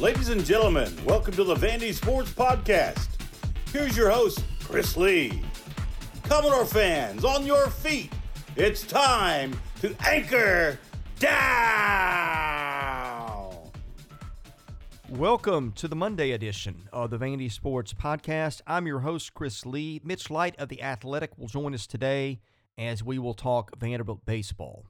Ladies and gentlemen, welcome to the Vandy Sports Podcast. Here's your host, Chris Lee. Commodore fans, on your feet. It's time to anchor down. Welcome to the Monday edition of the Vandy Sports Podcast. I'm your host, Chris Lee. Mitch Light of The Athletic will join us today as we will talk Vanderbilt baseball.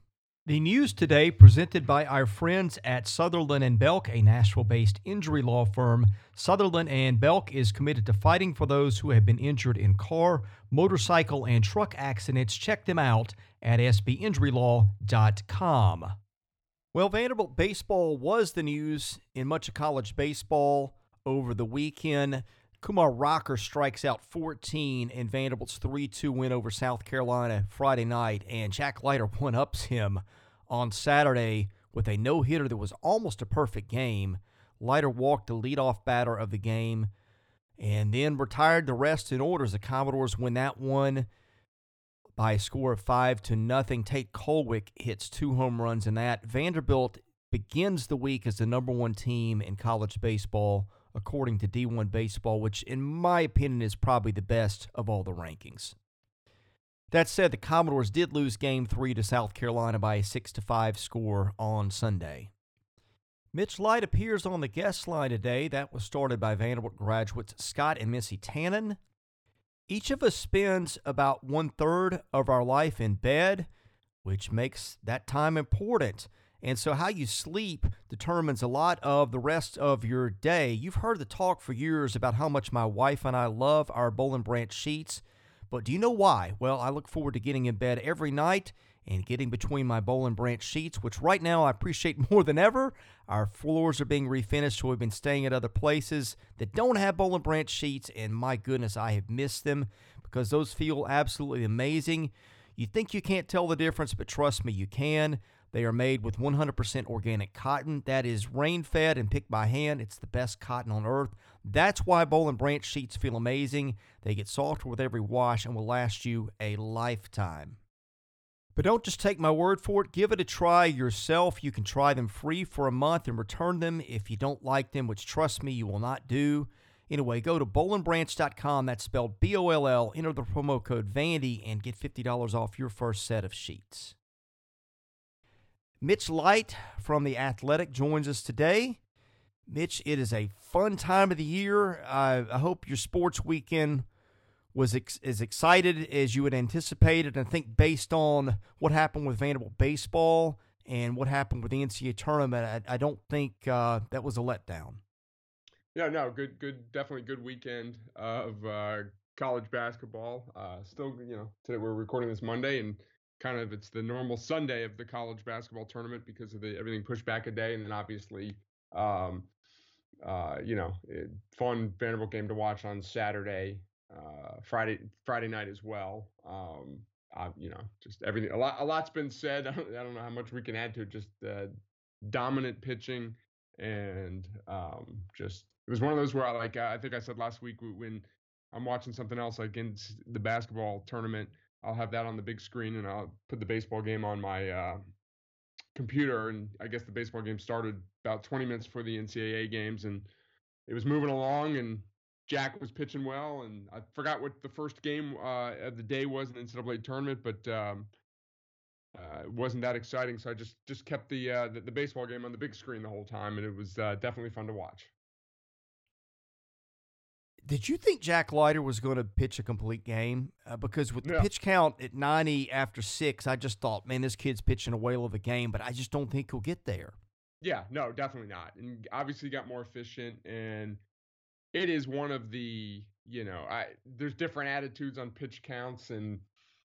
The news today presented by our friends at Sutherland and Belk, a Nashville-based injury law firm. Sutherland and Belk is committed to fighting for those who have been injured in car, motorcycle, and truck accidents. Check them out at sbinjurylaw.com. Well, Vanderbilt baseball was the news in much of college baseball over the weekend. Kumar Rocker strikes out 14 in Vanderbilt's 3 2 win over South Carolina Friday night, and Jack Leiter one ups him on Saturday with a no hitter that was almost a perfect game. Leiter walked the leadoff batter of the game and then retired the rest in order as the Commodores win that one by a score of five to nothing. Tate Kolwyck hits two home runs in that. Vanderbilt begins the week as the number one team in college baseball according to D1 Baseball, which, in my opinion, is probably the best of all the rankings. That said, the Commodores did lose Game 3 to South Carolina by a 6 5 score on Sunday. Mitch Light appears on the guest line today. That was started by Vanderbilt graduates Scott and Missy Tannen. Each of us spends about one third of our life in bed, which makes that time important. And so, how you sleep determines a lot of the rest of your day. You've heard the talk for years about how much my wife and I love our Boll and Branch sheets. But do you know why? Well, I look forward to getting in bed every night and getting between my Boll and Branch sheets, which right now I appreciate more than ever. Our floors are being refinished, so we've been staying at other places that don't have Boll and Branch sheets, and my goodness, I have missed them because those feel absolutely amazing. You think you can't tell the difference, but trust me, you can. They are made with 100% organic cotton that is rain fed and picked by hand. It's the best cotton on earth. That's why Boll and Branch sheets feel amazing. They get softer with every wash and will last you a lifetime. But don't just take my word for it. Give it a try yourself. You can try them free for a month and return them if you don't like them, which trust me, you will not do. Anyway, go to bollandbranch.com. That's spelled B O L L. Enter the promo code Vandy and get $50 off your first set of sheets. Mitch Light from The Athletic joins us today. Mitch, it is a fun time of the year. I, I hope your sports weekend was ex- as excited as you had anticipated. And I think based on what happened with Vanderbilt baseball and what happened with the NCAA tournament, I, I don't think uh, that was a letdown. Yeah, no, good, good, definitely good weekend of uh, college basketball. Uh, still, you know, today we're recording this Monday, and kind of it's the normal Sunday of the college basketball tournament because of the everything pushed back a day, and then obviously, um, uh, you know, it, fun Vanderbilt game to watch on Saturday, uh, Friday Friday night as well. Um, you know, just everything. A lot a lot's been said. I don't, I don't know how much we can add to it. Just uh, dominant pitching and um, just it was one of those where I like I think I said last week when I'm watching something else like in the basketball tournament I'll have that on the big screen and I'll put the baseball game on my uh, computer. And I guess the baseball game started about 20 minutes before the NCAA games, and it was moving along. And Jack was pitching well, and I forgot what the first game uh, of the day was in the NCAA tournament, but um, uh, it wasn't that exciting. So I just just kept the, uh, the, the baseball game on the big screen the whole time, and it was uh, definitely fun to watch. Did you think Jack Leiter was going to pitch a complete game? Uh, because with the yeah. pitch count at 90 after six, I just thought, man, this kid's pitching a whale of a game, but I just don't think he'll get there. Yeah, no, definitely not. And obviously got more efficient. And it is one of the, you know, I there's different attitudes on pitch counts and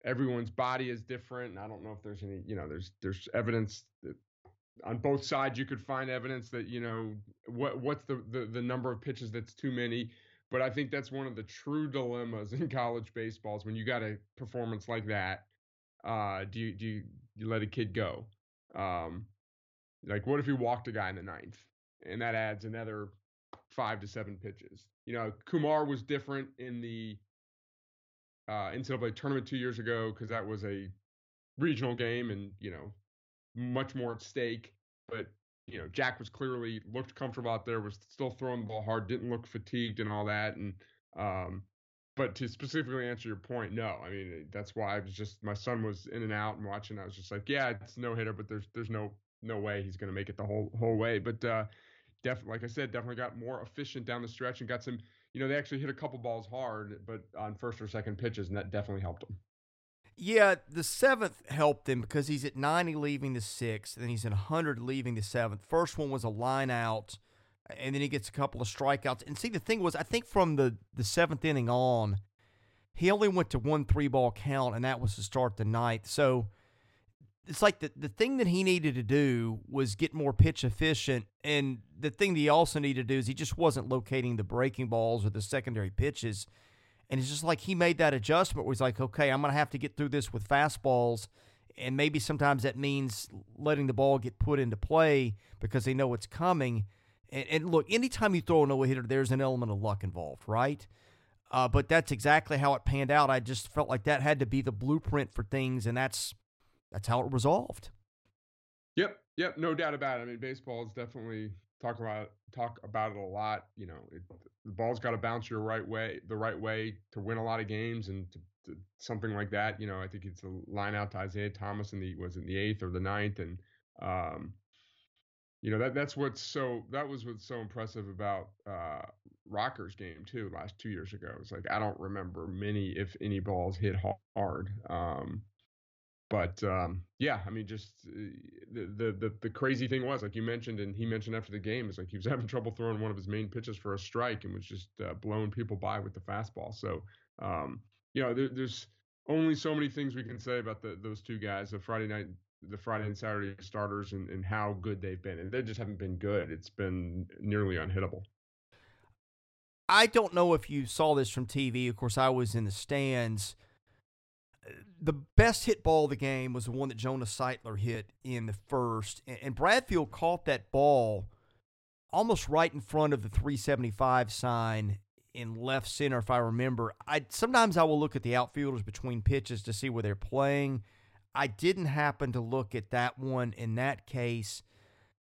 everyone's body is different. And I don't know if there's any, you know, there's there's evidence that on both sides you could find evidence that, you know, what what's the, the, the number of pitches that's too many but I think that's one of the true dilemmas in college baseball is when you got a performance like that. Uh, do you do you, you let a kid go? Um, like what if you walked a guy in the ninth and that adds another five to seven pitches? You know, Kumar was different in the uh, NCAA tournament two years ago because that was a regional game and you know much more at stake. But you know, Jack was clearly looked comfortable out there, was still throwing the ball hard, didn't look fatigued and all that. And um, but to specifically answer your point, no. I mean, that's why I was just my son was in and out and watching. I was just like, yeah, it's no hitter, but there's there's no no way he's going to make it the whole whole way. But uh, definitely, like I said, definitely got more efficient down the stretch and got some. You know, they actually hit a couple balls hard, but on first or second pitches, and that definitely helped them. Yeah, the seventh helped him because he's at 90 leaving the sixth, and he's at 100 leaving the seventh. First one was a line out and then he gets a couple of strikeouts. And see, the thing was, I think from the, the seventh inning on, he only went to one three ball count, and that was to start the ninth. So it's like the, the thing that he needed to do was get more pitch efficient. And the thing that he also needed to do is he just wasn't locating the breaking balls or the secondary pitches. And it's just like he made that adjustment where he's like, okay, I'm going to have to get through this with fastballs. And maybe sometimes that means letting the ball get put into play because they know it's coming. And, and look, anytime you throw a no hitter, there's an element of luck involved, right? Uh, but that's exactly how it panned out. I just felt like that had to be the blueprint for things, and that's that's how it resolved. Yep, yep, no doubt about it. I mean, baseball is definitely talk about talk about it a lot. You know, it, the ball's got to bounce your right way, the right way to win a lot of games, and to, to something like that. You know, I think it's a line out to Isaiah Thomas in the was in the eighth or the ninth, and um, you know that that's what's so that was what's so impressive about uh, Rocker's game too last two years ago. It's like I don't remember many, if any, balls hit hard. Um, but um, yeah, I mean, just uh, the, the the crazy thing was, like you mentioned, and he mentioned after the game, is like he was having trouble throwing one of his main pitches for a strike and was just uh, blowing people by with the fastball. So um, you know, there, there's only so many things we can say about the, those two guys. The Friday night the Friday and Saturday starters and, and how good they've been. And they just haven't been good. It's been nearly unhittable. I don't know if you saw this from TV. Of course, I was in the stands. The best hit ball of the game was the one that Josiah Sightler hit in the first. And Bradfield caught that ball almost right in front of the 375 sign in left center, if I remember. I sometimes I will look at the outfielders between pitches to see where they're playing I didn't happen to look at that one in that case,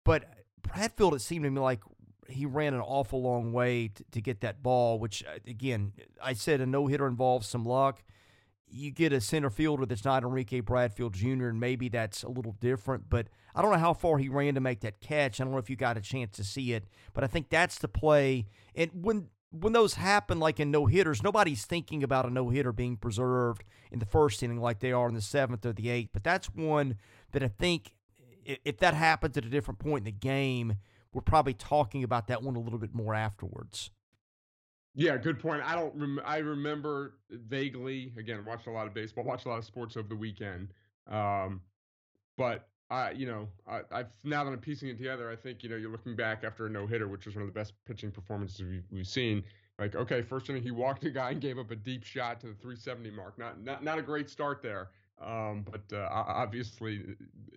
but Bradfield, it seemed to me like he ran an awful long way to, to get that ball, which, uh, again, I said a no hitter involves some luck. You get a center fielder that's not Enrique Bradfield Jr., and maybe that's a little different, but I don't know how far he ran to make that catch. I don't know if you got a chance to see it, but I think that's the play. And when when those happen, like in no hitters, nobody's thinking about a no hitter being preserved in the first inning like they are in the seventh or the eighth. But that's one that I think if that happens at a different point in the game, we're probably talking about that one a little bit more afterwards. Yeah, good point. I don't. Rem- I remember vaguely. Again, watched a lot of baseball, watched a lot of sports over the weekend. Um, but I, you know, I, I've now that I'm piecing it together, I think you know you're looking back after a no hitter, which was one of the best pitching performances we've, we've seen. Like, okay, first inning he walked a guy and gave up a deep shot to the 370 mark. Not not not a great start there, um, but uh, obviously,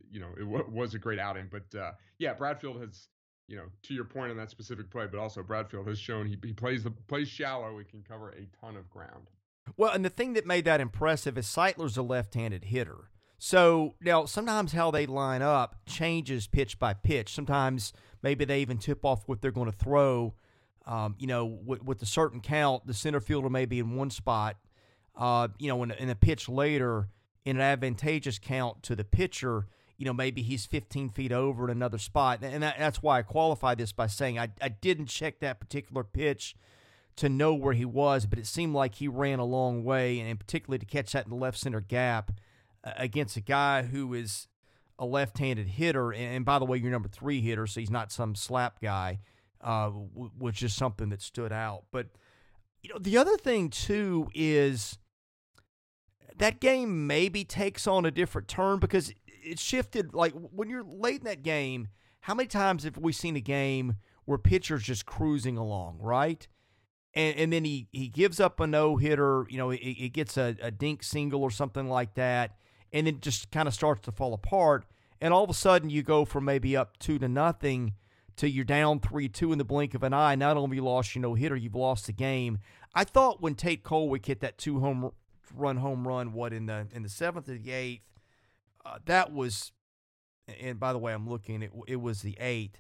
you know, it w- was a great outing. But uh, yeah, Bradfield has, you know, to your point on that specific play, but also Bradfield has shown he, he plays the plays shallow. He can cover a ton of ground. Well, and the thing that made that impressive is Sightler's a left-handed hitter. So now sometimes how they line up changes pitch by pitch. Sometimes maybe they even tip off what they're going to throw. Um, you know, with, with a certain count, the center fielder may be in one spot. Uh, you know, in, in a pitch later, in an advantageous count to the pitcher, you know, maybe he's 15 feet over in another spot. And that, that's why I qualify this by saying I, I didn't check that particular pitch to know where he was, but it seemed like he ran a long way, and particularly to catch that in the left center gap against a guy who is a left-handed hitter, and by the way, your number three hitter, so he's not some slap guy, uh, just something that stood out. But you know, the other thing too is that game maybe takes on a different turn because it shifted. Like when you're late in that game, how many times have we seen a game where pitchers just cruising along, right? And, and then he, he gives up a no hitter, you know, he, he gets a, a dink single or something like that and it just kind of starts to fall apart. And all of a sudden, you go from maybe up two to nothing to you're down three two in the blink of an eye. Not only you lost you no hitter, you've lost the game. I thought when Tate Kolwyck hit that two home run home run, what in the in the seventh or the eighth, uh, that was and by the way, I'm looking. It it was the eighth.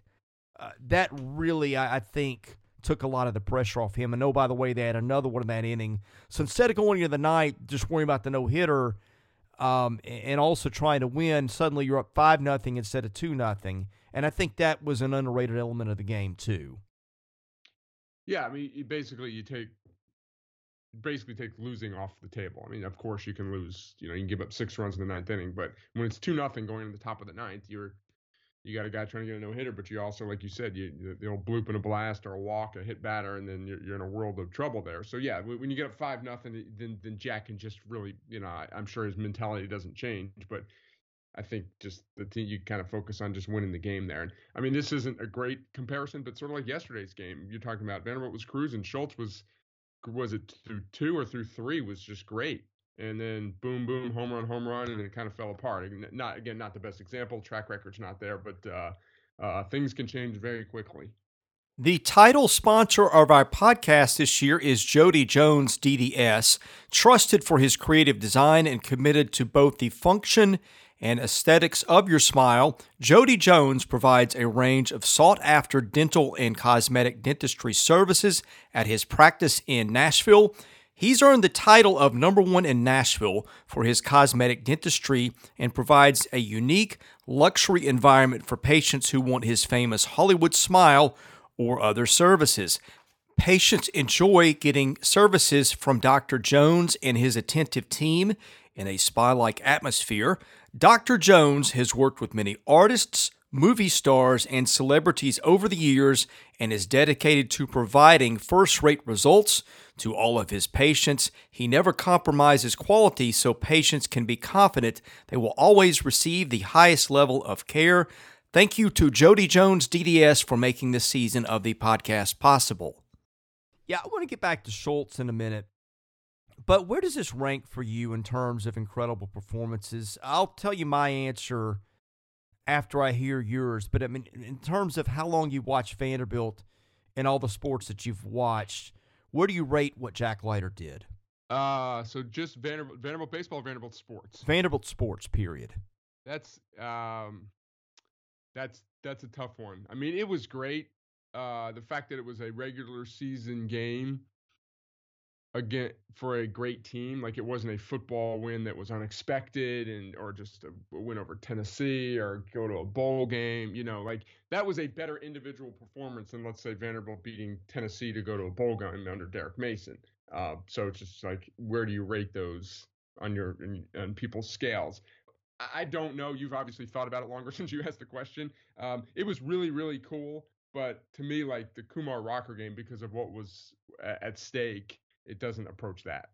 Uh, that really, I, I think, took a lot of the pressure off him. And oh, by the way, they had another one in that inning. So instead of going into the ninth, just worrying about the no hitter, um, and also trying to win, suddenly you're up five nothing instead of two nothing. And I think that was an underrated element of the game too. Yeah, I mean, basically you take basically take losing off the table. I mean, of course you can lose. You know, you can give up six runs in the ninth inning, but when it's two nothing going to the top of the ninth, you're you got a guy trying to get a no hitter, but you also, like you said, you the old bloop and a blast or a walk, a hit batter, and then you're, you're in a world of trouble there. So yeah, when you get up five nothing, then then Jack can just really, you know, I, I'm sure his mentality doesn't change, but I think just the team you kind of focus on just winning the game there. And I mean, this isn't a great comparison, but sort of like yesterday's game, you're talking about Vanderbilt was cruising, Schultz was was it through two or through three was just great and then boom, boom, home run, home run, and it kind of fell apart. Not again, not the best example. Track record's not there, but uh, uh, things can change very quickly. The title sponsor of our podcast this year is Jody Jones DDS, trusted for his creative design and committed to both the function and aesthetics of your smile. Jody Jones provides a range of sought after dental and cosmetic dentistry services at his practice in Nashville. He's earned the title of number one in Nashville for his cosmetic dentistry and provides a unique luxury environment for patients who want his famous Hollywood smile or other services. Patients enjoy getting services from Dr. Jones and his attentive team in a spa like atmosphere. Dr. Jones has worked with many artists, movie stars, and celebrities over the years and is dedicated to providing first rate results to all of his patients. He never compromises quality, so patients can be confident they will always receive the highest level of care. Thank you to Jody Jones DDS for making this season of the podcast possible. Yeah, I want to get back to Schultz in a minute. But where does this rank for you in terms of incredible performances? I'll tell you my answer after I hear yours. But I mean, in terms of how long you watch Vanderbilt and all the sports that you've watched, where do you rate what Jack Leiter did? Uh, so just Vanderbilt, Vanderbilt baseball, Vanderbilt sports. Vanderbilt sports. Period. That's um, that's that's a tough one. I mean, it was great. Uh, the fact that it was a regular season game again for a great team. Like it wasn't a football win that was unexpected and or just a, win over Tennessee or go to a bowl game. You know, like that was a better individual performance than let's say Vanderbilt beating Tennessee to go to a bowl game under Derek Mason. Uh, so it's just like where do you rate those on your on people's scales? I don't know. You've obviously thought about it longer since you asked the question. Um, it was really really cool. But to me, like the Kumar Rocker game, because of what was at stake, it doesn't approach that.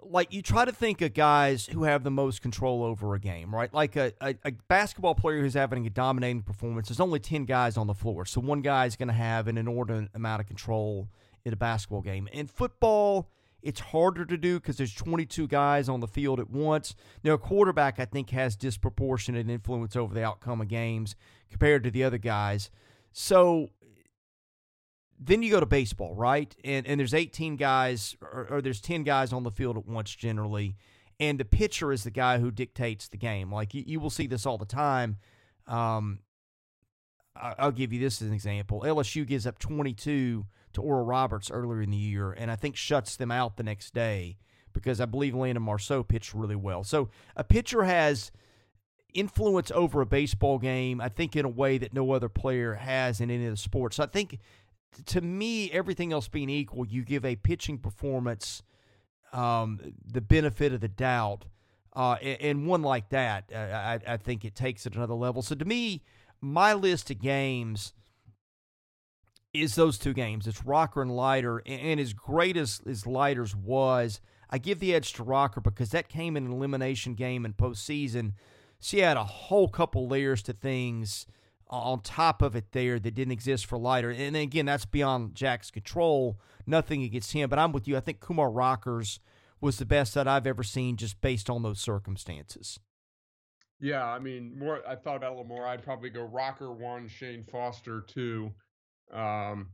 Like you try to think of guys who have the most control over a game, right? Like a, a, a basketball player who's having a dominating performance. There's only ten guys on the floor, so one guy is going to have an inordinate amount of control in a basketball game. In football, it's harder to do because there's 22 guys on the field at once. Now, a quarterback, I think, has disproportionate influence over the outcome of games compared to the other guys. So then you go to baseball, right? And and there's 18 guys or, or, there's 10 guys on the field at once generally, and the pitcher is the guy who dictates the game. Like you, you will see this all the time. Um, I, I'll give you this as an example. LSU gives up 22 to Oral Roberts earlier in the year, and I think shuts them out the next day because I believe Landon Marceau pitched really well. So a pitcher has influence over a baseball game, I think, in a way that no other player has in any of the sports. So I think to me, everything else being equal, you give a pitching performance um, the benefit of the doubt. Uh, and, one like that, uh, I, I, think it takes it another level. So to me, my list of games is those two games. It's Rocker and Leiter. And, as great as, as Leiter's was, I give the edge to Rocker because that came in an elimination game in postseason. She had a whole couple layers to things on top of it there that didn't exist for Leiter. And again, that's beyond Jack's control. Nothing against him, but I'm with you. I think Kumar Rockers was the best that I've ever seen just based on those circumstances. Yeah, I mean, more. I thought about a little more. I'd probably go Rocker one, Shan Foster two, um,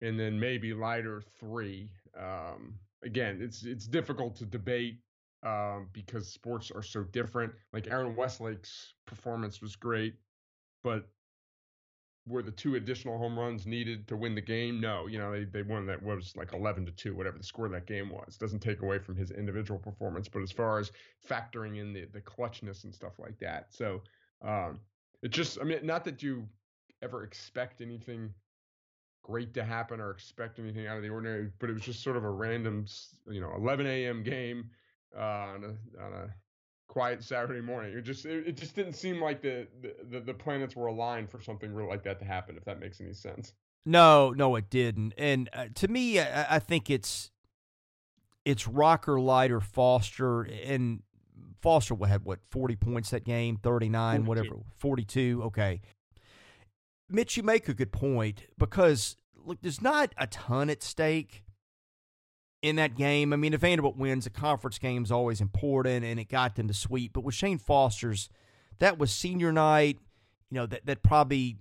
and then maybe Leiter three. Um, again, it's it's difficult to debate um, because sports are so different. Like Aaron Westlake's performance was great, but were the two additional home runs needed to win the game? No, you know they they won that was like eleven to two, whatever the score of that game was. Doesn't take away from his individual performance, but as far as factoring in the the clutchness and stuff like that, so um, it just I mean not that you ever expect anything great to happen or expect anything out of the ordinary, but it was just sort of a random you know 11 a.m. game uh, on a on a quiet Saturday morning. It just it, it just didn't seem like the, the the planets were aligned for something real like that to happen. If that makes any sense. No, no, it didn't. And uh, to me, I, I, think it's it's Rocker, Leiter Foster, and Foster had what forty points that game, thirty nine, whatever, forty two. Okay, Mitch, you make a good point because look, there's not a ton at stake in that game. I mean, if Vanderbilt wins, a conference game is always important, and it got them to sweep. But with Shan Foster's, that was senior night. You know that that probably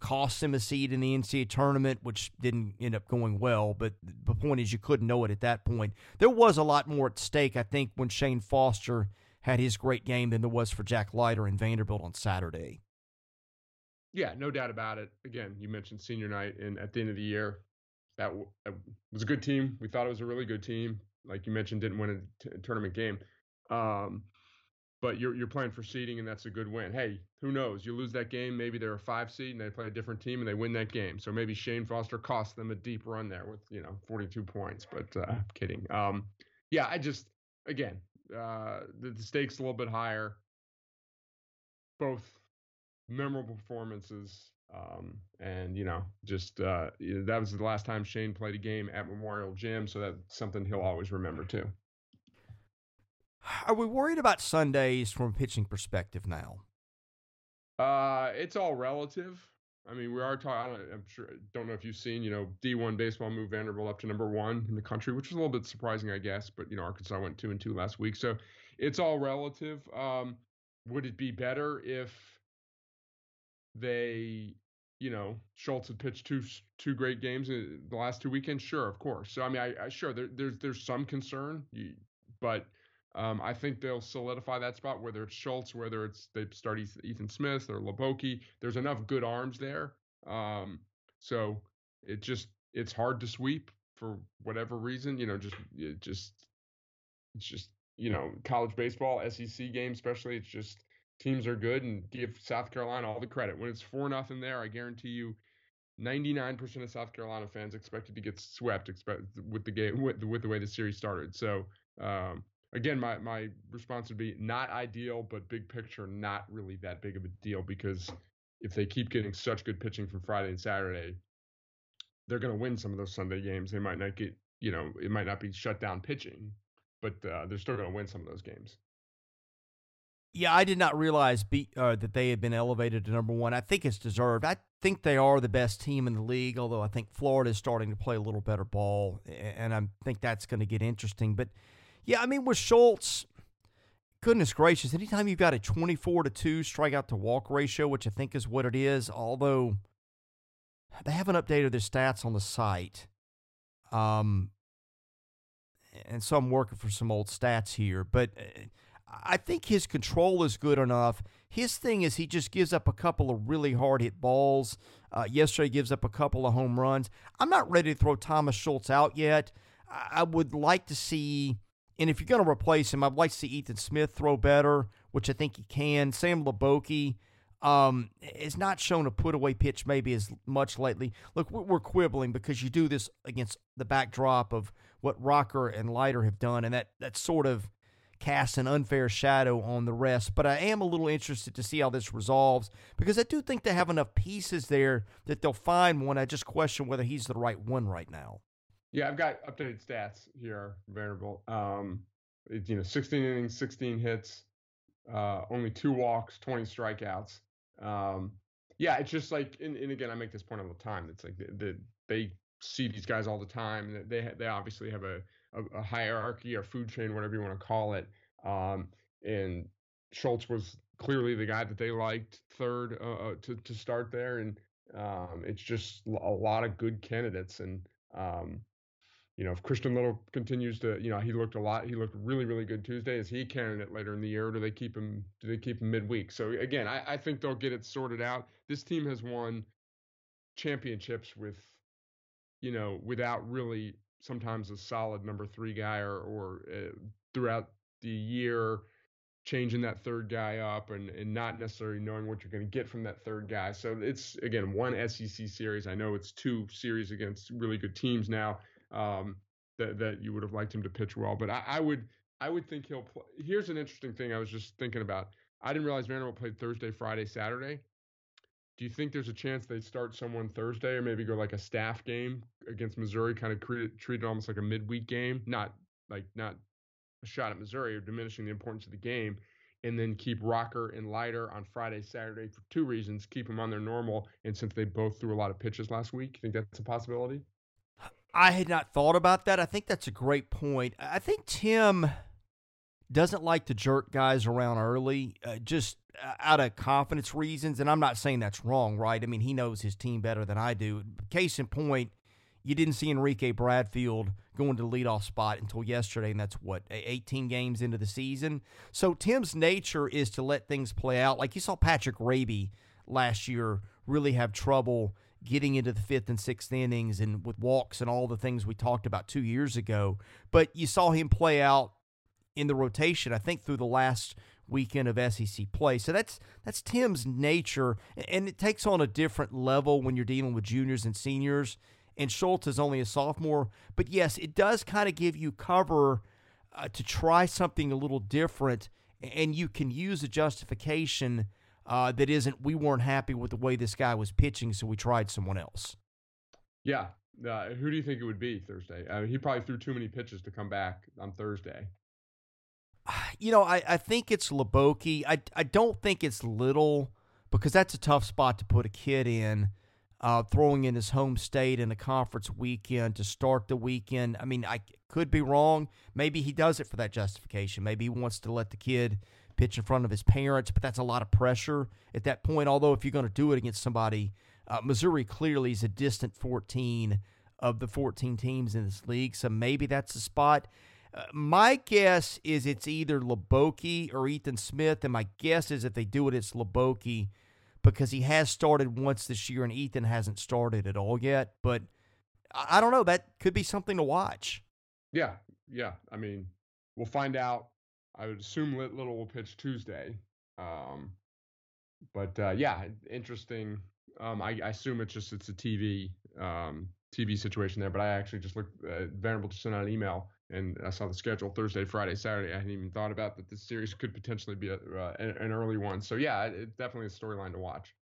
cost him a seat in the NCAA tournament, which didn't end up going well. But the point is, you couldn't know it at that point. There was a lot more at stake, I think, when Shane Foster had his great game than there was for Jack Leiter and Vanderbilt on Saturday. Yeah, no doubt about it. Again, you mentioned senior night, and at the end of the year, that, w- was a good team. We thought it was a really good team. Like you mentioned, didn't win a, tournament game. Um, but you're you're playing for seeding, and that's a good win. Hey, who knows? You lose that game, maybe they're a five seed, and they play a different team, and they win that game. So maybe Shan Foster cost them a deep run there with you know 42 points. But uh, kidding. Um, yeah, I just again uh, the, the stakes a little bit higher. Both memorable performances um, and you know, just uh, that was the last time Shan played a game at Memorial Gym, so that's something he'll always remember too. Are we worried about Sundays from a pitching perspective now? Uh, it's all relative. I mean, we are talking. I'm sure. Don't know if you've seen. You know, D1 baseball moved Vanderbilt up to number one in the country, which was a little bit surprising, I guess. But you know, Arkansas went two and two last week, so it's all relative. Um, would it be better if they you know, Schultz had pitched two two great games in the last two weekends. Sure, of course. So I mean, I, I sure there, there's there's some concern, but um, I think they'll solidify that spot. Whether it's Schultz, whether it's they start Ethan Smith or Hliboki, there's enough good arms there. Um, so it just it's hard to sweep for whatever reason. You know, just it just it's just you know college baseball, SEC game especially. It's just teams are good and give South Carolina all the credit. When it's four nothing there, I guarantee you, 99% of South Carolina fans expected to get swept expect, with the game with, with the way the series started. So um, again, my my response would be not ideal, but big picture, not really that big of a deal because if they keep getting such good pitching from Friday and Saturday, they're going to win some of those Sunday games. They might not get, you know, it might not be shut down pitching, but uh, they're still going to win some of those games. Yeah, I did not realize be, uh, that they had been elevated to number one. I think it's deserved. I think they are the best team in the league, although I think Florida is starting to play a little better ball, and I think that's going to get interesting. But yeah, I mean, with Schultz, goodness gracious, anytime you've got a 24 to 2 strikeout to walk ratio, which I think is what it is, although they haven't updated their stats on the site. Um, and so I'm working for some old stats here, but. Uh, I think his control is good enough. His thing is he just gives up a couple of really hard hit balls. Uh, yesterday gives up a couple of home runs. I'm not ready to throw Thomas Schultz out yet. I would like to see, and if you're going to replace him, I'd like to see Ethan Smith throw better, which I think he can. Sam Hliboki um, has not shown a put away pitch maybe as much lately. Look, we're quibbling because you do this against the backdrop of what Rocker and Leiter have done, and that that sort of cast an unfair shadow on the rest. But I am a little interested to see how this resolves because I do think they have enough pieces there that they'll find one. I just question whether he's the right one right now. Yeah, I've got updated stats here, Vanderbilt. Um, it, you know, 16 innings, 16 hits, uh, only two walks, 20 strikeouts. Um, yeah, it's just like, and, and, again, I make this point all the time. It's like the, the, they see these guys all the time. They they obviously have a a, a hierarchy or food chain, whatever you want to call it. Um, and Schultz was clearly the guy that they liked third uh, uh, to to start there, and um, it's just a lot of good candidates. And um, you know, if Christian Little continues to, you know, he looked a lot, he looked really, really good Tuesday. Is he carrying it later in the year? Do they keep him? Do they keep him midweek? So again, I, I think they'll get it sorted out. This team has won championships with, you know, without really sometimes a solid number three guy or or uh, throughout the year changing that third guy up and, and not necessarily knowing what you're going to get from that third guy. So it's again one SEC series. I know it's two series against really good teams now um, that that you would have liked him to pitch well. But I, I would I would think he'll play. Here's an interesting thing I was just thinking about. I didn't realize Vanderbilt played Thursday, Friday, Saturday. Do you think there's a chance they start someone Thursday or maybe go like a staff game against Missouri, kind of treat, treat it almost like a midweek game, not like not a shot at Missouri or diminishing the importance of the game, and then keep Rocker and Leiter on Friday, Saturday for two reasons: keep them on their normal, and since they both threw a lot of pitches last week, you think that's a possibility? I had not thought about that. I think that's a great point. I think Tim doesn't like to jerk guys around early, uh, just uh, out of confidence reasons. And I'm not saying that's wrong, right? I mean, he knows his team better than I do. Case in point, you didn't see Enrique Bradfield going to the leadoff spot until yesterday, and that's what 18 games into the season. So Tim's nature is to let things play out. Like you saw Patrick Raby last year really have trouble getting into the fifth and sixth innings and with walks and all the things we talked about two years ago. But you saw him play out in the rotation, I think, through the last weekend of SEC play. So that's that's Tim's nature, and it takes on a different level when you're dealing with juniors and seniors. And Schultz is only a sophomore, but yes, it does kind of give you cover uh, to try something a little different, and you can use a justification uh, that isn't we weren't happy with the way this guy was pitching, so we tried someone else. Yeah. Uh, who do you think it would be Thursday? Uh, he probably threw too many pitches to come back on Thursday. You know, I, I think it's Hliboki. I, I don't think it's Little because that's a tough spot to put a kid in. Uh, throwing in his home state in a conference weekend to start the weekend. I mean, I could be wrong. Maybe he does it for that justification. Maybe he wants to let the kid pitch in front of his parents, but that's a lot of pressure at that point. Although, if you're going to do it against somebody, uh, Missouri clearly is a distant 14 of the 14 teams in this league, so maybe that's the spot. My guess is it's either Hliboki or Ethan Smith, and my guess is if they do it, it's Hliboki because he has started once this year and Ethan hasn't started at all yet. But I don't know. That could be something to watch. Yeah, yeah. I mean, we'll find out I would assume Little will pitch Tuesday. Um, but uh, yeah, interesting. Um, I, I, assume it's just it's a TV um, TV situation there. But I actually just looked. Uh, Vanderbilt just sent out an email, and I saw the schedule Thursday, Friday, Saturday. I hadn't even thought about that. This series could potentially be a, uh, an, early one. So yeah, it, definitely a storyline to watch.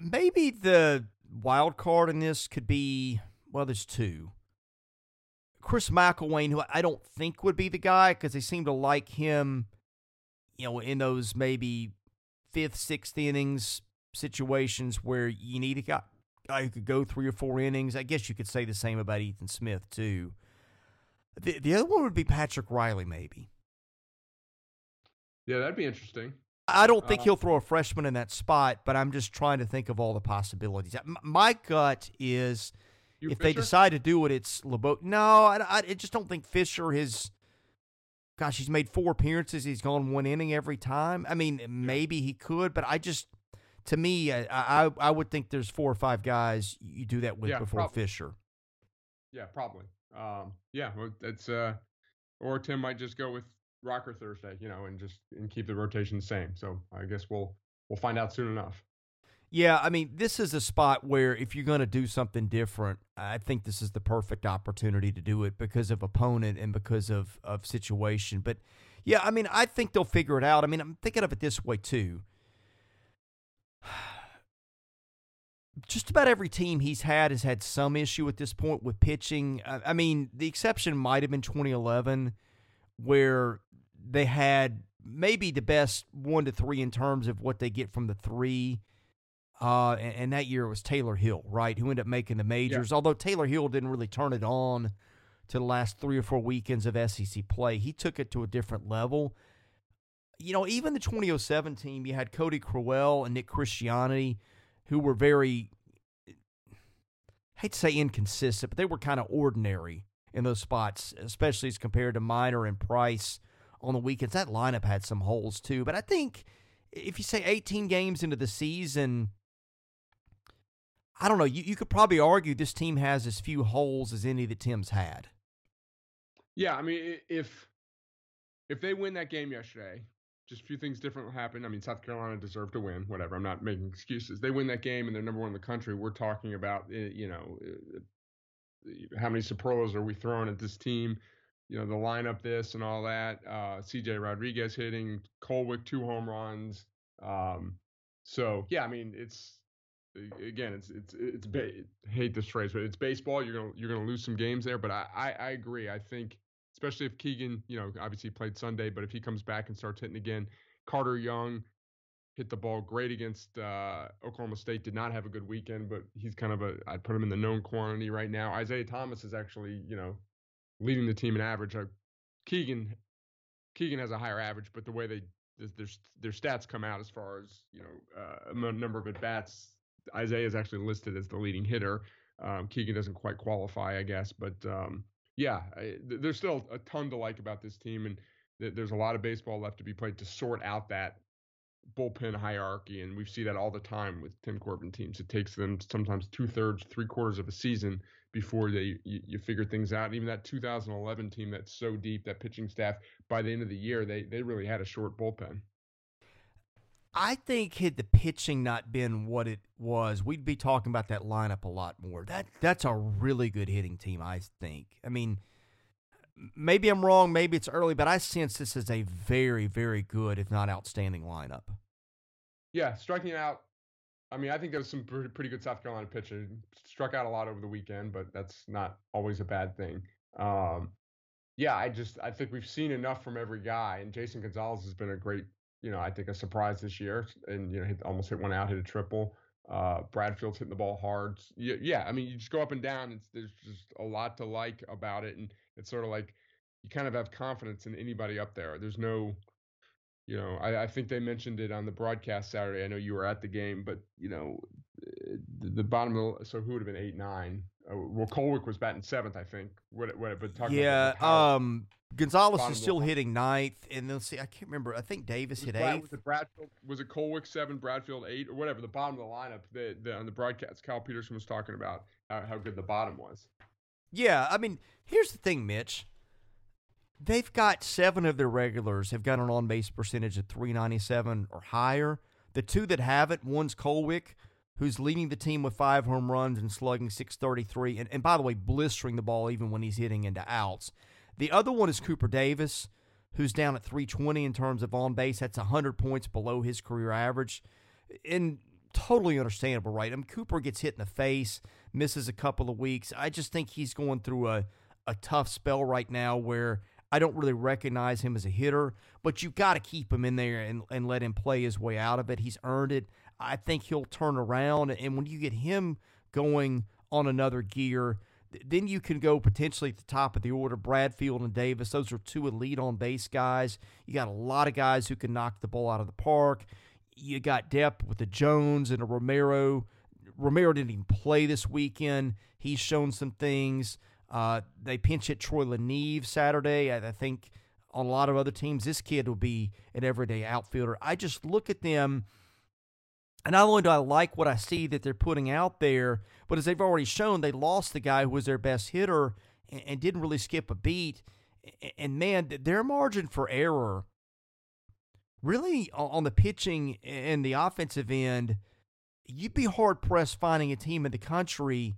Maybe the wild card in this could be well. There's two. Chris McElvain, who I don't think would be the guy because they seem to like him, you know, in those maybe fifth, sixth innings situations where you need a guy, guy who could go three or four innings. I guess you could say the same about Ethan Smith, too. The, the other one would be Patrick Reilly, maybe. Yeah, that'd be interesting. I don't think uh, he'll throw a freshman in that spot, but I'm just trying to think of all the possibilities. My gut is if Fisher? they decide to do it, it's Hliboki. No, I, I just don't think Fisher has. Gosh, he's made four appearances. He's gone one inning every time. I mean, maybe he could, but I just, to me, I I, I would think there's four or five guys you do that with yeah, before probably. Fisher. Yeah, probably. Um, yeah, it's uh, or Tim might just go with Rocker Thursday, you know, and just and keep the rotation the same. So I guess we'll we'll find out soon enough. Yeah, I mean, this is a spot where if you're going to do something different, I think this is the perfect opportunity to do it because of opponent and because of, of situation. But yeah, I mean, I think they'll figure it out. I mean, I'm thinking of it this way too. Just about every team he's had has had some issue at this point with pitching. I mean, the exception might have been 2011, where they had maybe the best one to three in terms of what they get from the three uh, and, and, that year it was Taylor Hill, right, who ended up making the majors. Yeah. Although Taylor Hill didn't really turn it on to the last three or four weekends of SEC play, he took it to a different level. You know, even the 2007 team, you had Cody Crowell and Nick Christiani, who were very, I hate to say inconsistent, but they were kind of ordinary in those spots, especially as compared to Minor and Price on the weekends. That lineup had some holes too, but I think if you say 18 games into the season, I don't know. You, you could probably argue this team has as few holes as any that Tim's had. Yeah, I mean, if if they win that game yesterday, just a few things different will happen. I mean, South Carolina deserved to win. Whatever. I'm not making excuses. They win that game and they're number one in the country. We're talking about, eh, you know, eh, how many superlatives are we throwing at this team? You know, the lineup, this and all that. Uh, C.J. Rodriguez hitting, Kolwyck two home runs. Um, so yeah, I mean, it's again, it's it's it's ba- hate this phrase, but it's baseball. You're gonna you're gonna lose some games there, but I, I I, agree. I think especially if Keegan, you know, obviously played Sunday, but if he comes back and starts hitting again, Carter Young hit the ball great against uh, Oklahoma State. Did not have a good weekend, but he's kind of a I'd put him in the known quantity right now. Isaiah Thomas is actually you know leading the team in average. Uh, Keegan Keegan has a higher average, but the way they their their stats come out as far as you know uh, number of at bats Isaiah is actually listed as the leading hitter. Um, Keegan doesn't quite qualify, I guess, but um, yeah, I, there's still a ton to like about this team, and th- there's a lot of baseball left to be played to sort out that bullpen hierarchy, and we see that all the time with Tim Corbin teams. It takes them sometimes two thirds, three quarters of a season before they you, you, figure things out. even that 2011 team that's so deep, that pitching staff, by the end of the year, they they really had a short bullpen. I think had the pitching not been what it was, we'd be talking about that lineup a lot more. That that's a really good hitting team, I think. I mean, maybe I'm wrong, maybe it's early, but I sense this is a very, very good, if not outstanding lineup. Yeah, striking out. I mean, I think there's some pretty good South Carolina pitching. Struck out a lot over the weekend, but that's not always a bad thing. Um, yeah, I just I think we've seen enough from every guy, and Jason Gonzalez has been a great you know, I think a surprise this year, and you know, hit, almost hit one out, hit a triple. Uh, Bradfield's hitting the ball hard. Yeah, yeah, I mean, you just go up and down. It's, there's just a lot to like about it, and it's sort of like you kind of have confidence in anybody up there. There's no, you know, I, I think they mentioned it on the broadcast Saturday. I know you were at the game, but you know, the, the bottom of the, so who would have been eight nine? Uh, well, Kolwyck was batting seventh, I think. What, what, but talking yeah, um, Gonzalez is still hitting ninth, and then see, I can't remember. I think Davis hit Brad, eighth. Was it Bradfield? Was it Kolwyck seven, Bradfield eight, or whatever? The bottom of the lineup. The on the broadcast, Cal Peterson was talking about how, how good the bottom was. Yeah, I mean, here's the thing, Mitch. They've got seven of their regulars have got an on base percentage of 397 or higher. The two that haven't, one's Kolwyck, who's leading the team with five home runs and slugging 633, and, and by the way, blistering the ball even when he's hitting into outs. The other one is Cooper Davis, who's down at 320 in terms of on base. That's 100 points below his career average. And totally understandable, right? I mean, Cooper gets hit in the face, misses a couple of weeks. I just think he's going through a, a tough spell right now where I don't really recognize him as a hitter, but you've got to keep him in there and, and let him play his way out of it. He's earned it. I think he'll turn around. And when you get him going on another gear, then you can go potentially at the top of the order. Bradfield and Davis, those are two elite on base guys. You got a lot of guys who can knock the ball out of the park. You got depth with the Jones and a Romero. Romero didn't even play this weekend. He's shown some things. Uh, they pinch hit Troy LaNeve Saturday. I, I think on a lot of other teams, this kid will be an everyday outfielder. I just look at them and not only do I like what I see that they're putting out there, but as they've already shown, they lost the guy who was their best hitter and, and didn't really skip a beat. And man, their margin for error, really on the pitching and the offensive end, you'd be hard pressed finding a team in the country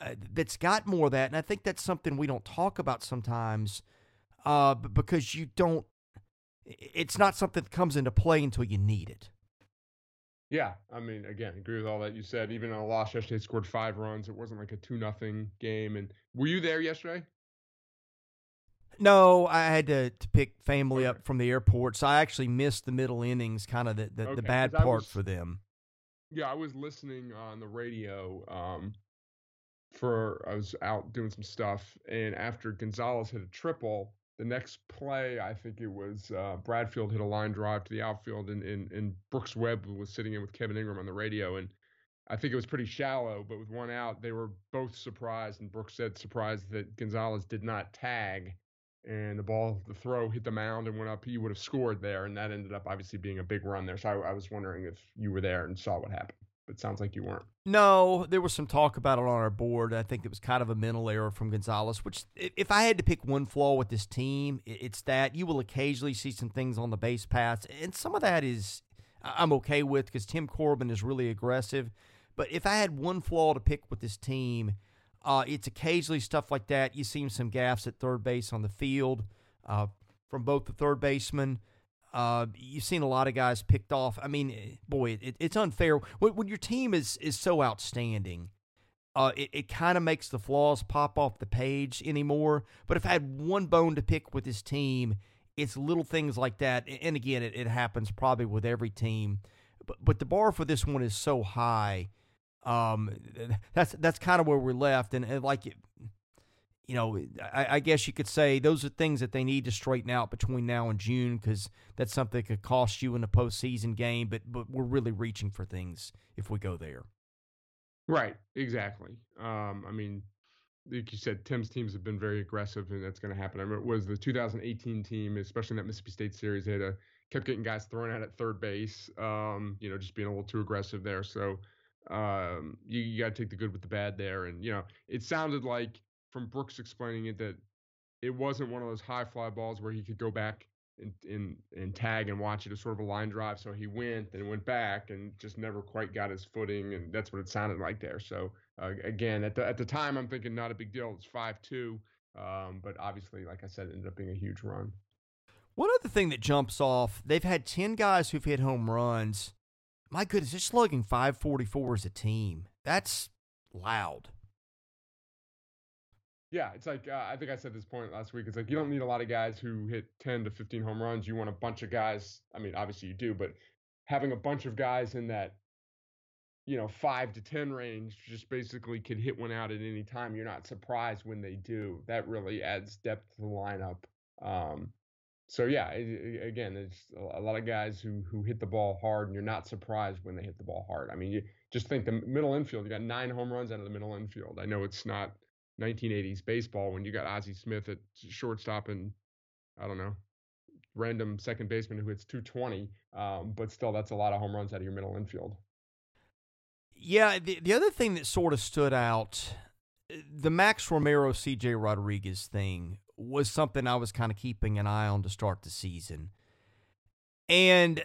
uh, that's got more of that. And I think that's something we don't talk about sometimes uh, because you don't, it's not something that comes into play until you need it. Yeah, I mean, again, agree with all that you said. Even on a loss yesterday, scored five runs. It wasn't like a two nothing game. And were you there yesterday? No, I had to, to pick family okay. up from the airport, so I actually missed the middle innings, kind of the the, okay, the bad part was, for them. Yeah, I was listening on the radio. Um, for I was out doing some stuff, and after Gonzalez hit a triple, the next play, I think it was uh, Bradfield hit a line drive to the outfield, and, and, and Brooks Webb was sitting in with Kevin Ingram on the radio, and I think it was pretty shallow, but with one out, they were both surprised, and Brooks said surprised that Gonzalez did not tag, and the ball, the throw hit the mound and went up. He would have scored there, and that ended up obviously being a big run there. So I, I was wondering if you were there and saw what happened, it sounds like you weren't. No, there was some talk about it on our board. I think it was kind of a mental error from Gonzalez. Which, if I had to pick one flaw with this team, it's that you will occasionally see some things on the base paths, and some of that is I'm okay with because Tim Corbin is really aggressive. But if I had one flaw to pick with this team, uh, it's occasionally stuff like that. You see some gaffes at third base on the field uh, from both the third baseman. Uh, you've seen a lot of guys picked off. I mean, eh, boy, it, it's unfair when, when, your team is is so outstanding. Uh, it, it kind of makes the flaws pop off the page anymore. But if I had one bone to pick with this team, it's little things like that. And again, it, it happens probably with every team. But but the bar for this one is so high um, that's that's kind of where we're left, and, and like you know, I, I, guess you could say those are things that they need to straighten out between now and June because that's something that could cost you in a postseason game. But but we're really reaching for things if we go there. Right. Exactly. Um, I mean, like you said, Tim's teams have been very aggressive, and that's going to happen. I mean, it was the 2018 team, especially in that Mississippi State series, they had a, kept getting guys thrown out at third base. Um, you know, just being a little too aggressive there. So um, you, you got to take the good with the bad there. And, you know, it sounded like from Brooks explaining it that it wasn't one of those high fly balls where he could go back and, and, and tag and watch it as sort of a line drive. So he went and went back and just never quite got his footing. And that's what it sounded like there. So, uh, again, at the, at the time, I'm thinking not a big deal. It's 5 2. Um, but obviously, like I said, it ended up being a huge run. One other thing that jumps off, they've had 10 guys who've hit home runs my goodness, they're slugging 544 as a team. That's loud. Yeah, it's like uh, I think I said this point last week. It's like you don't need a lot of guys who hit 10 to 15 home runs. You want a bunch of guys. I mean, obviously you do, but having a bunch of guys in that, you know, five to 10 range just basically could hit one out at any time. You're not surprised when they do. That really adds depth to the lineup. Um, so yeah, again, there's a lot of guys who who hit the ball hard, and you're not surprised when they hit the ball hard. I mean, you just think the middle infield. You got nine home runs out of the middle infield. I know it's not 1980s baseball when you got Ozzie Smith at shortstop and I don't know random second baseman who hits 220, um, but still that's a lot of home runs out of your middle infield. Yeah, the the other thing that sort of stood out, the Max Romero CJ Rodriguez thing was something I was kind of keeping an eye on to start the season. And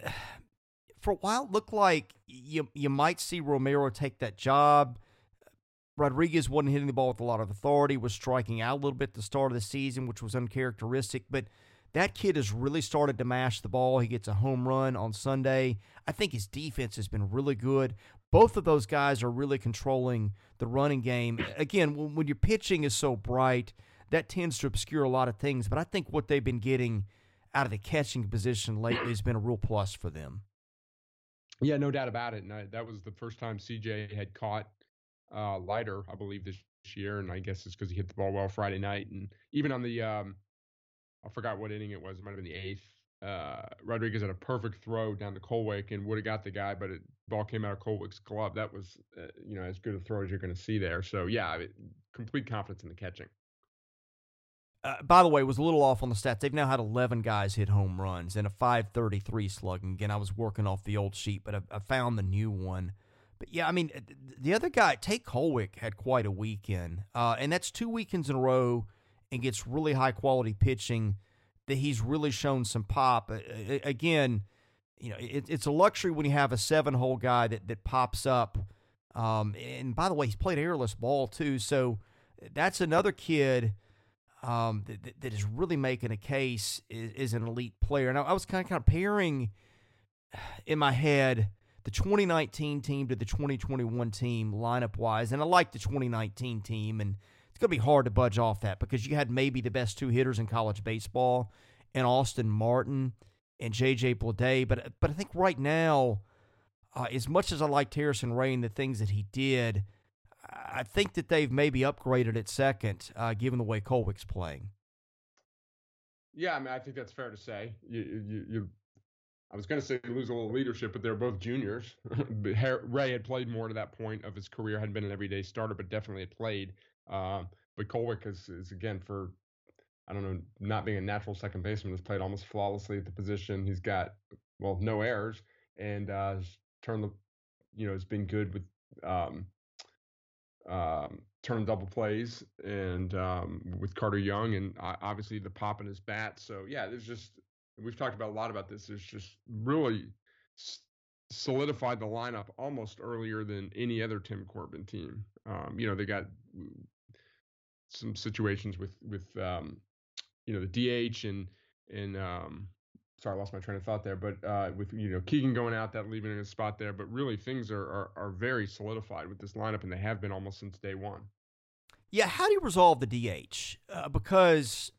for a while, it looked like you, you might see Romero take that job. Rodriguez wasn't hitting the ball with a lot of authority, was striking out a little bit at the start of the season, which was uncharacteristic. But that kid has really started to mash the ball. He gets a home run on Sunday. I think his defense has been really good. Both of those guys are really controlling the running game. Again, when, your pitching is so bright – that tends to obscure a lot of things. But I think what they've been getting out of the catching position lately has been a real plus for them. Yeah, no doubt about it. And I, that was the first time CJ had caught uh, Leiter, I believe, this year. And I guess it's because he hit the ball well Friday night. And even on the, um, I forgot what inning it was. It might have been the eighth. Uh, Rodriguez had a perfect throw down to Kolwyck and would have got the guy, but it ball came out of Kolwyck's glove. That was, uh, you know, as good a throw as you're going to see there. So yeah, complete confidence in the catching. Uh, by the way, was a little off on the stats. They've now had 11 guys hit home runs and a 533 slugging. Again, I was working off the old sheet, but I, I found the new one. But yeah, I mean, the other guy, Tate Kolwyck, had quite a weekend. Uh, and that's two weekends in a row and gets really high quality pitching that he's really shown some pop. Uh, again, you know, it, it's a luxury when you have a seven hole guy that, that pops up. Um, and by the way, he's played airless ball too. So that's another kid um, that, that is really making a case is, is an elite player. And I, I was kind of comparing in my head the 2019 team to the 2021 team lineup wise. And I like the 2019 team, and it's going to be hard to budge off that because you had maybe the best two hitters in college baseball and Austin Martin and J.J. Bleday. But, but I think right now, uh, as much as I like Harrison Ray and the things that he did – I think that they've maybe upgraded at second, uh, given the way Kolwyck's playing. Yeah, I mean, I think that's fair to say. You, you, you I was going to say lose a little leadership, but they're both juniors. Ray had played more to that point of his career, hadn't been an everyday starter, but definitely had played. Uh, but Kolwyck is, is again for I don't know, not being a natural second baseman, has played almost flawlessly at the position. He's got well no errors and uh, turned the you know has been good with um, um, turn double plays and um, with Carter Young and uh, obviously the pop in his bat. So yeah, there's just we've talked about a lot about this. There's just really solidified the lineup almost earlier than any other Tim Corbin team. Um, you know, they got some situations with with um, you know the DH and and um, sorry, I lost my train of thought there. But uh, with you know Keegan going out, that leaving a spot there. But really, things are, are, are very solidified with this lineup, and they have been almost since day one. Yeah, how do you resolve the DH? Uh, because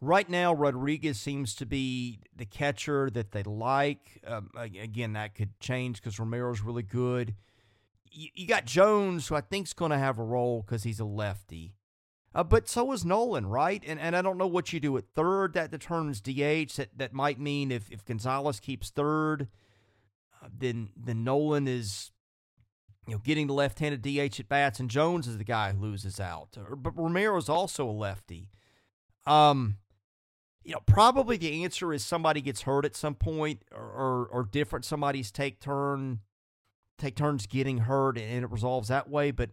right now Rodriguez seems to be the catcher that they like. Um, again, that could change because Romero's really good. You, you got Jones, who I think is going to have a role because he's a lefty. Uh, but so is Noland, right? And and I don't know what you do at third. That determines DH. That that might mean if, if Gonzalez keeps third, uh, then then Noland is, you know, getting the left-handed DH at bats, and Jones is the guy who loses out. But Romero is also a lefty. Um, you know, probably the answer is somebody gets hurt at some point, or or, or different. Somebody's take turn, take turns getting hurt, and it resolves that way. But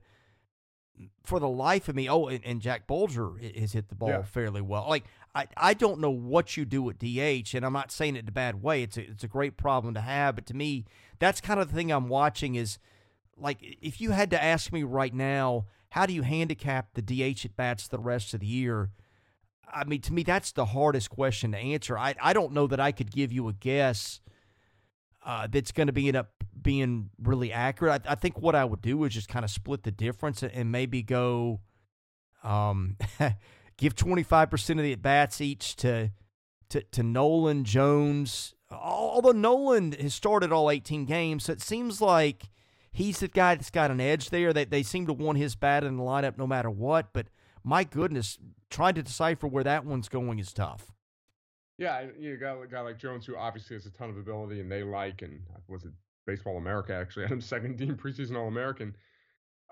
for the life of me, oh, and, and Jack Bulger has hit the ball yeah. fairly well. Like I, I don't know what you do at DH, and I'm not saying it in a bad way. It's a, it's a great problem to have, but to me, that's kind of the thing I'm watching is like if you had to ask me right now, how do you handicap the DH at bats the rest of the year? I mean, to me, that's the hardest question to answer. I, I don't know that I could give you a guess uh, that's going to be end up being really accurate. I, I, think what I would do is just kind of split the difference and maybe go, um, give twenty five percent of the at bats each to, to to Noland Jones. Although Noland has started all eighteen games, so it seems like he's the guy that's got an edge there. They, they seem to want his bat in the lineup no matter what. But my goodness, trying to decipher where that one's going is tough. Yeah, you got a guy like Jones who obviously has a ton of ability and they like, and was it Baseball America actually had him second team preseason All American.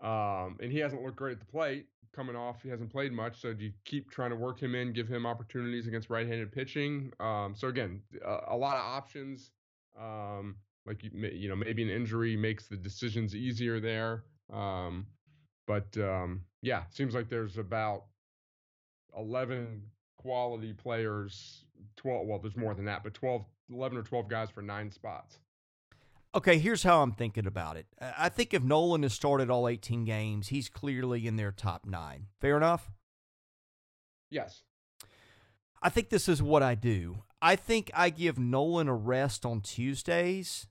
Um, and he hasn't looked great at the plate coming off. He hasn't played much. So do you keep trying to work him in, give him opportunities against right-handed pitching? Um, so again, a, a, lot of options. Um, like you, you know, maybe an injury makes the decisions easier there. Um, but um, yeah, seems like there's about 11 quality players. 12. Well, there's more than that, but 12, 11 or 12 guys for nine spots. Okay, here's how I'm thinking about it. I think if Noland has started all 18 games, he's clearly in their top nine. Fair enough? Yes. I think this is what I do. I think I give Noland a rest on Tuesdays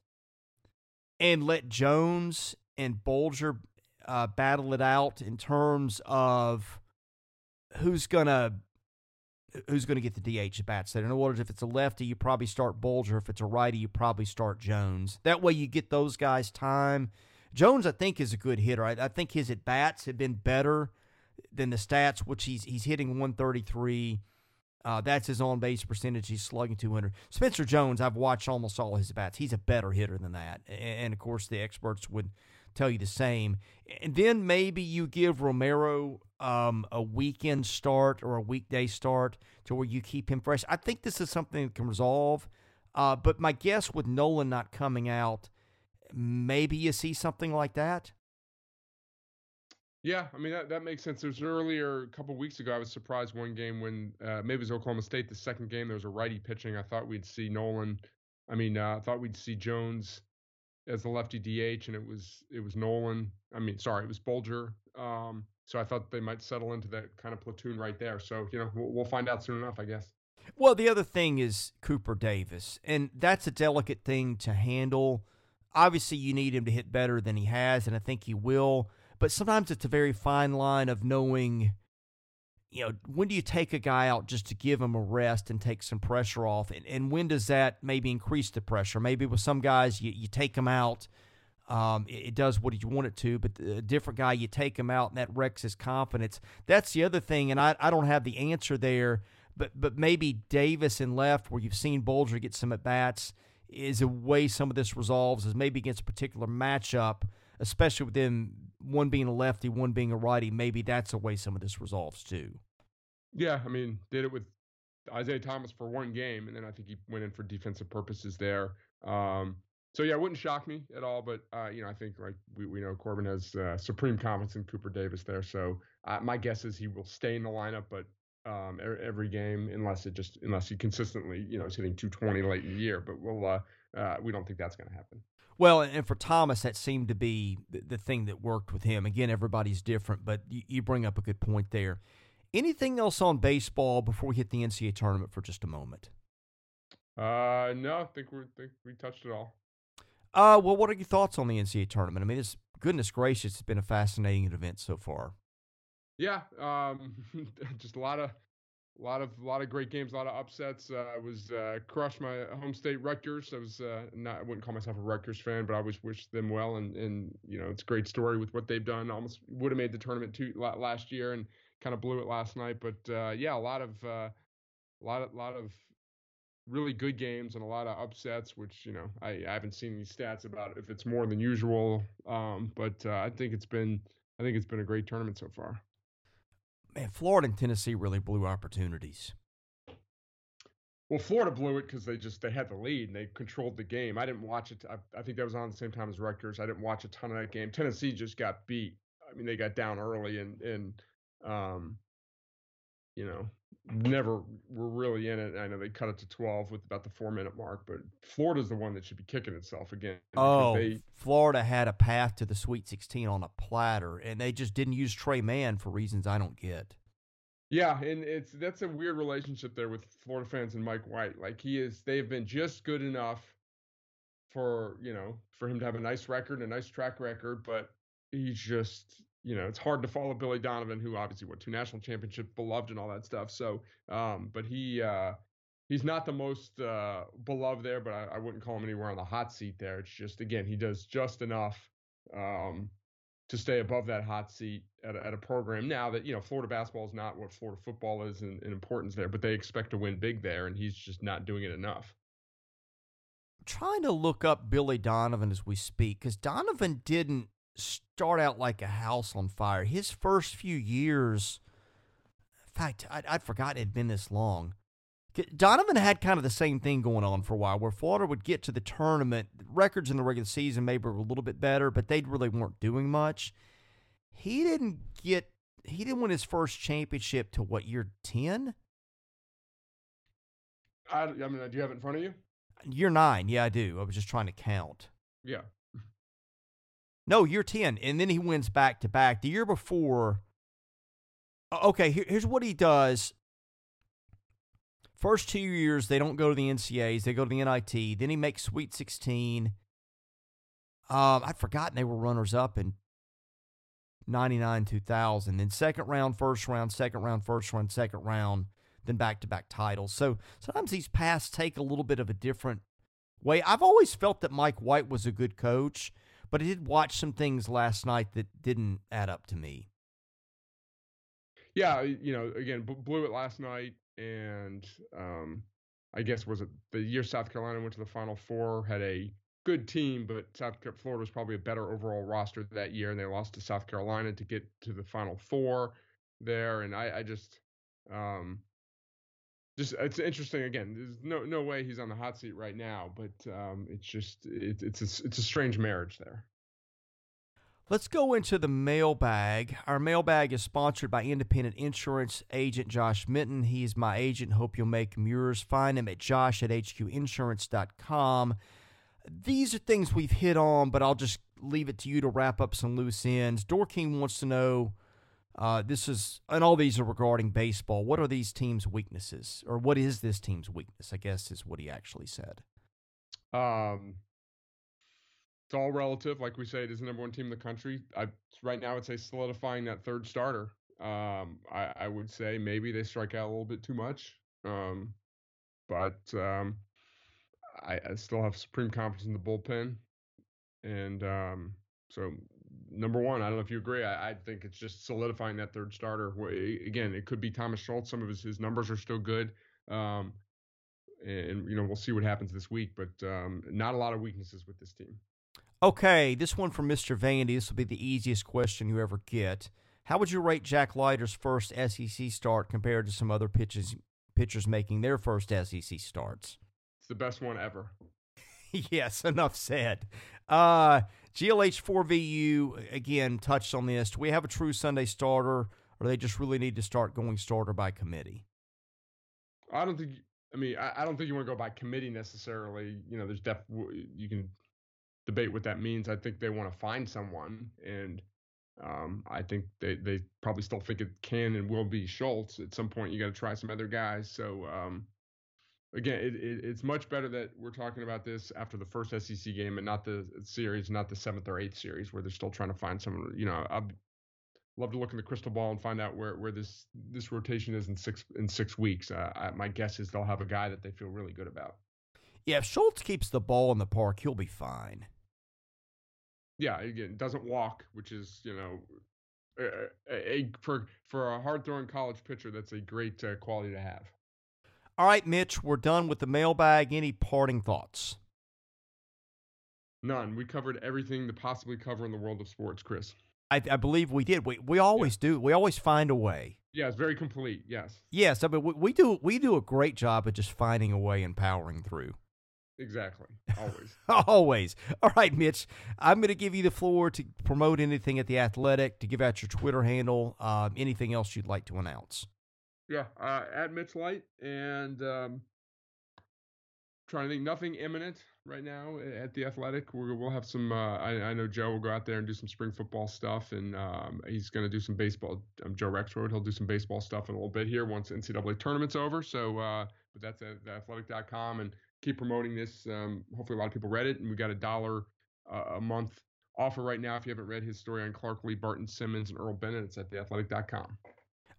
and let Jones and Bulger uh, battle it out in terms of who's to who's to get the DH at bats there. In other words, if it's a lefty, you probably start Bulger. If it's a righty, you probably start Jones. That way you get those guys time. Jones, I think, is a good hitter. I, I think his at bats have been better than the stats, which he's he's hitting 133. Uh, that's his on base percentage. He's slugging 200. Spencer Jones, I've watched almost all his bats. He's a better hitter than that. And, and of course, the experts would tell you the same. And then maybe you give Romero um, a weekend start or a weekday start to where you keep him fresh. I think this is something that can resolve. Uh, but my guess with Noland not coming out, maybe you see something like that. Yeah, I mean that, that makes sense. There's earlier a couple weeks ago, I was surprised one game when uh, maybe it was Oklahoma State. The second game there was a righty pitching. I thought we'd see Noland. I mean, uh, I thought we'd see Jones as the lefty DH, and it was it was Noland. I mean, sorry, it was Bulger. Um, so I thought they might settle into that kind of platoon right there. So you know, we'll, we'll find out soon enough, I guess. Well, the other thing is Cooper Davis, and that's a delicate thing to handle. Obviously, you need him to hit better than he has, and I think he will. But sometimes it's a very fine line of knowing you know, when do you take a guy out just to give him a rest and take some pressure off? And, and when does that maybe increase the pressure? Maybe with some guys, you, you take them out, um, it, it, does what you want it to, but a different guy, you take him out and that wrecks his confidence. That's the other thing, and I, I don't have the answer there, but, but maybe Davis and left, where you've seen Bulger get some at bats, is a way some of this resolves is maybe against a particular matchup, especially with them one being a lefty, one being a righty. Maybe that's the way some of this resolves too. Yeah, I mean, did it with Isaiah Thomas for one game, and then I think he went in for defensive purposes there. Um, so yeah, it wouldn't shock me at all. But uh, you know, I think like we, we know Corbin has uh, supreme confidence in Cooper Davis there. So uh, my guess is he will stay in the lineup, but um, every game unless it just unless he consistently you know is hitting 220 late in the year. But we'll uh, uh, we don't think that's going to happen. Well, and for Thomas, that seemed to be the, thing that worked with him. Again, everybody's different, but you, you bring up a good point there. Anything else on baseball before we hit the NCAA tournament for just a moment? Uh, no, I think we think we touched it all. Uh, well, what are your thoughts on the NCAA tournament? I mean, it's goodness gracious, it's been a fascinating event so far. Yeah, um, just a lot of, a lot of, a lot of great games, a lot of upsets. Uh, I was uh, crushed my home state Rutgers. I was uh, not, I wouldn't call myself a Rutgers fan, but I always wish them well, and and you know, it's a great story with what they've done. Almost would have made the tournament too last year, and kind of blew it last night. But uh, yeah, a lot of, uh, a lot of, lot of really good games and a lot of upsets, which you know I, I haven't seen these stats about if it's more than usual. Um, but uh, I think it's been I think it's been a great tournament so far man, Florida and Tennessee really blew opportunities. Well, Florida blew it because they just they had the lead and they controlled the game. I didn't watch it. I, I think that was on the same time as Rutgers. I didn't watch a ton of that game. Tennessee just got beat. I mean, they got down early and and um, you know, never were really in it. I know they cut it to 12 with about the four minute mark, but Florida's the one that should be kicking itself again. Oh, they, Florida had a path to the Sweet 16 on a platter, and they just didn't use Tre Mann for reasons I don't get. Yeah, and it's that's a weird relationship there with Florida fans and Mike White. Like he is, they've been just good enough for you know for him to have a nice record, a nice track record, but he's just you know, it's hard to follow Billy Donovan, who obviously won two national championships, beloved and all that stuff. So, um, but he uh, he's not the most uh, beloved there, but I, I, wouldn't call him anywhere on the hot seat there. It's just again, he does just enough um, to stay above that hot seat at a, at a program now that you know Florida basketball is not what Florida football is in, in importance there, but they expect to win big there, and he's just not doing it enough. Trying to look up Billy Donovan as we speak because Donovan didn't start out like a house on fire. His first few years, in fact, I'd, I'd forgotten it had been this long. Donovan had kind of the same thing going on for a while, where Florida would get to the tournament. Records in the regular season maybe were a little bit better, but they really weren't doing much. He didn't get. He didn't win his first championship to what year ten? I, I mean, do you have it in front of you? Year nine, yeah, I do. I was just trying to count. Yeah. No, year 10. And then he wins back to back. The year before, okay, here, here's what he does. First two years, they don't go to the NCAAs, they go to the NIT. Then he makes Sweet 16. Um, I'd forgotten they were runners up in 99 2000. Then second round, first round, second round, first round, second round, then back to back titles. So sometimes these paths take a little bit of a different way. I've always felt that Mike White was a good coach. But I did watch some things last night that didn't add up to me. Yeah, you know, again, blew it last night, and um, I guess was it the year South Carolina went to the Final Four, had a good team, but South Florida was probably a better overall roster that year, and they lost to South Carolina to get to the Final Four there. And I, I just, um, just it's interesting. Again, there's no no way he's on the hot seat right now, but um, it's just it, it's a, it's a strange marriage there. Let's go into the mailbag. Our mailbag is sponsored by independent insurance agent Josh Minton. He's my agent. Hope you'll make him yours. Find him at josh at hqinsurance.com. These are things we've hit on, but I'll just leave it to you to wrap up some loose ends. Dorking wants to know uh, this is, and all these are regarding baseball. What are these teams' weaknesses, or what is this team's weakness? I guess is what he actually said. Um, it's all relative. Like we say, it is the number one team in the country. I right now, I'd say solidifying that third starter. Um, I, I would say maybe they strike out a little bit too much. Um, but um, I, I still have supreme confidence in the bullpen, and um, so number one, I don't know if you agree. I, I, think it's just solidifying that third starter. Again, it could be Thomas Schultz. Some of his, his numbers are still good. Um, and you know we'll see what happens this week. But um, not a lot of weaknesses with this team. Okay, this one from Mr. Vandy. This will be the easiest question you ever get. How would you rate Jack Leiter's first SEC start compared to some other pitches, pitchers making their first SEC starts? It's the best one ever. yes, enough said. Uh, GLH4VU, again, touched on this. Do we have a true Sunday starter, or they just really need to start going starter by committee? I don't think. I mean, I, I don't think you want to go by committee necessarily. You know, there's def. You can debate what that means. I think they want to find someone, and um, I think they they probably still think it can and will be Schultz. At some point, you got to try some other guys. So um, again, it, it, it's much better that we're talking about this after the first SEC game and not the series, not the seventh or eighth series where they're still trying to find someone. You know, I'd love to look in the crystal ball and find out where, where this this rotation is in six in six weeks. Uh, I, my guess is they'll have a guy that they feel really good about. Yeah, if Schultz keeps the ball in the park, he'll be fine yeah, again, doesn't walk, which is you know, a, a for for a hard throwing college pitcher, that's a great uh, quality to have. All right, Mitch, we're done with the mailbag. Any parting thoughts? None. We covered everything to possibly cover in the world of sports, Chris. I, I believe we did. We we always yeah. do. We always find a way. Yeah, it's very complete. Yes. Yes, I mean we, we do we do a great job of just finding a way and powering through. Exactly. Always. Always. All right, Mitch. I'm going to give you the floor to promote anything at the Athletic, to give out your Twitter handle, um, anything else you'd like to announce. Yeah, uh, at Mitch Light, and um, trying to think nothing imminent right now at the Athletic. we will have some. Uh, I, I, know Joe will go out there and do some spring football stuff, and um, he's going to do some baseball. Um, Joe Rexrode, he'll do some baseball stuff in a little bit here once NCAA tournament's over. So, uh, but that's at theathletic.com and keep promoting this. Um, hopefully, a lot of people read it, and we got a dollar uh, a month offer right now. If you haven't read his story on Clark Lee, Barton Simmons, and Earl Bennett, it's at theathletic.com.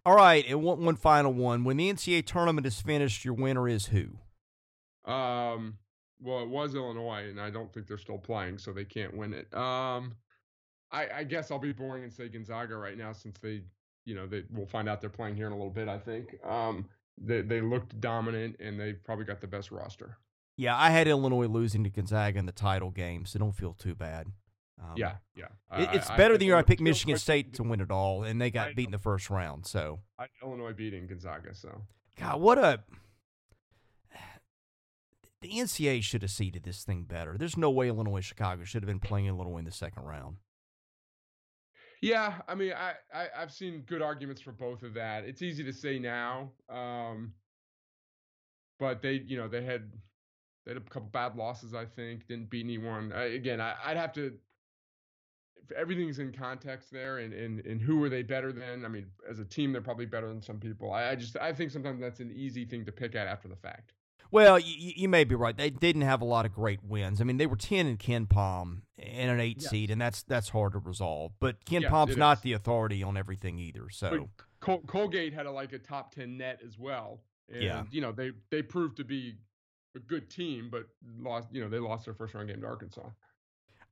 All right, and one, one final one. When the NCAA tournament is finished, your winner is who? Um, well, it was Illinois, and I don't think they're still playing, so they can't win it. Um, I, I guess I'll be boring and say Gonzaga right now, since they, you know, they we'll find out they're playing here in a little bit. I think. Um, they they looked dominant, and they probably got the best roster. Yeah, I had Illinois losing to Gonzaga in the title game, so don't feel too bad. Um, yeah, yeah. It, it's I, better I, than year I picked Michigan State to win it all, and they got beat in the first round. So Illinois beating Gonzaga. So God, what a the NCAA should have seeded this thing better. There's no way Illinois Chicago should have been playing Illinois in the second round. Yeah, I mean, I, I have seen good arguments for both of that. It's easy to say now, um, but they, you know, they had they had a couple bad losses, I think. Didn't beat anyone. I, again, I, would have to. Everything's in context there, and, and and who are they better than? I mean, as a team, they're probably better than some people. I, I just I think sometimes that's an easy thing to pick at after the fact. Well, you, you, may be right. They didn't have a lot of great wins. I mean, they were ten in KenPom and an eight yes. seed, and that's that's hard to resolve. But Ken yes, Palm's not is. the authority on everything either. So Col- Colgate had a, like a top ten net as well. And, yeah, you know they they proved to be a good team, but lost. You know, they lost their first round game to Arkansas.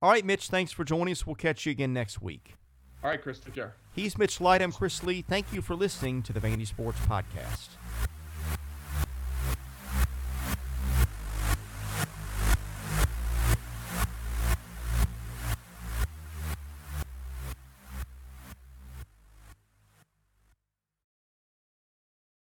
All right, Mitch. Thanks for joining us. We'll catch you again next week. All right, Chris. Take care. He's Mitch Light. I'm Chris Lee. Thank you for listening to the Vandy Sports Podcast.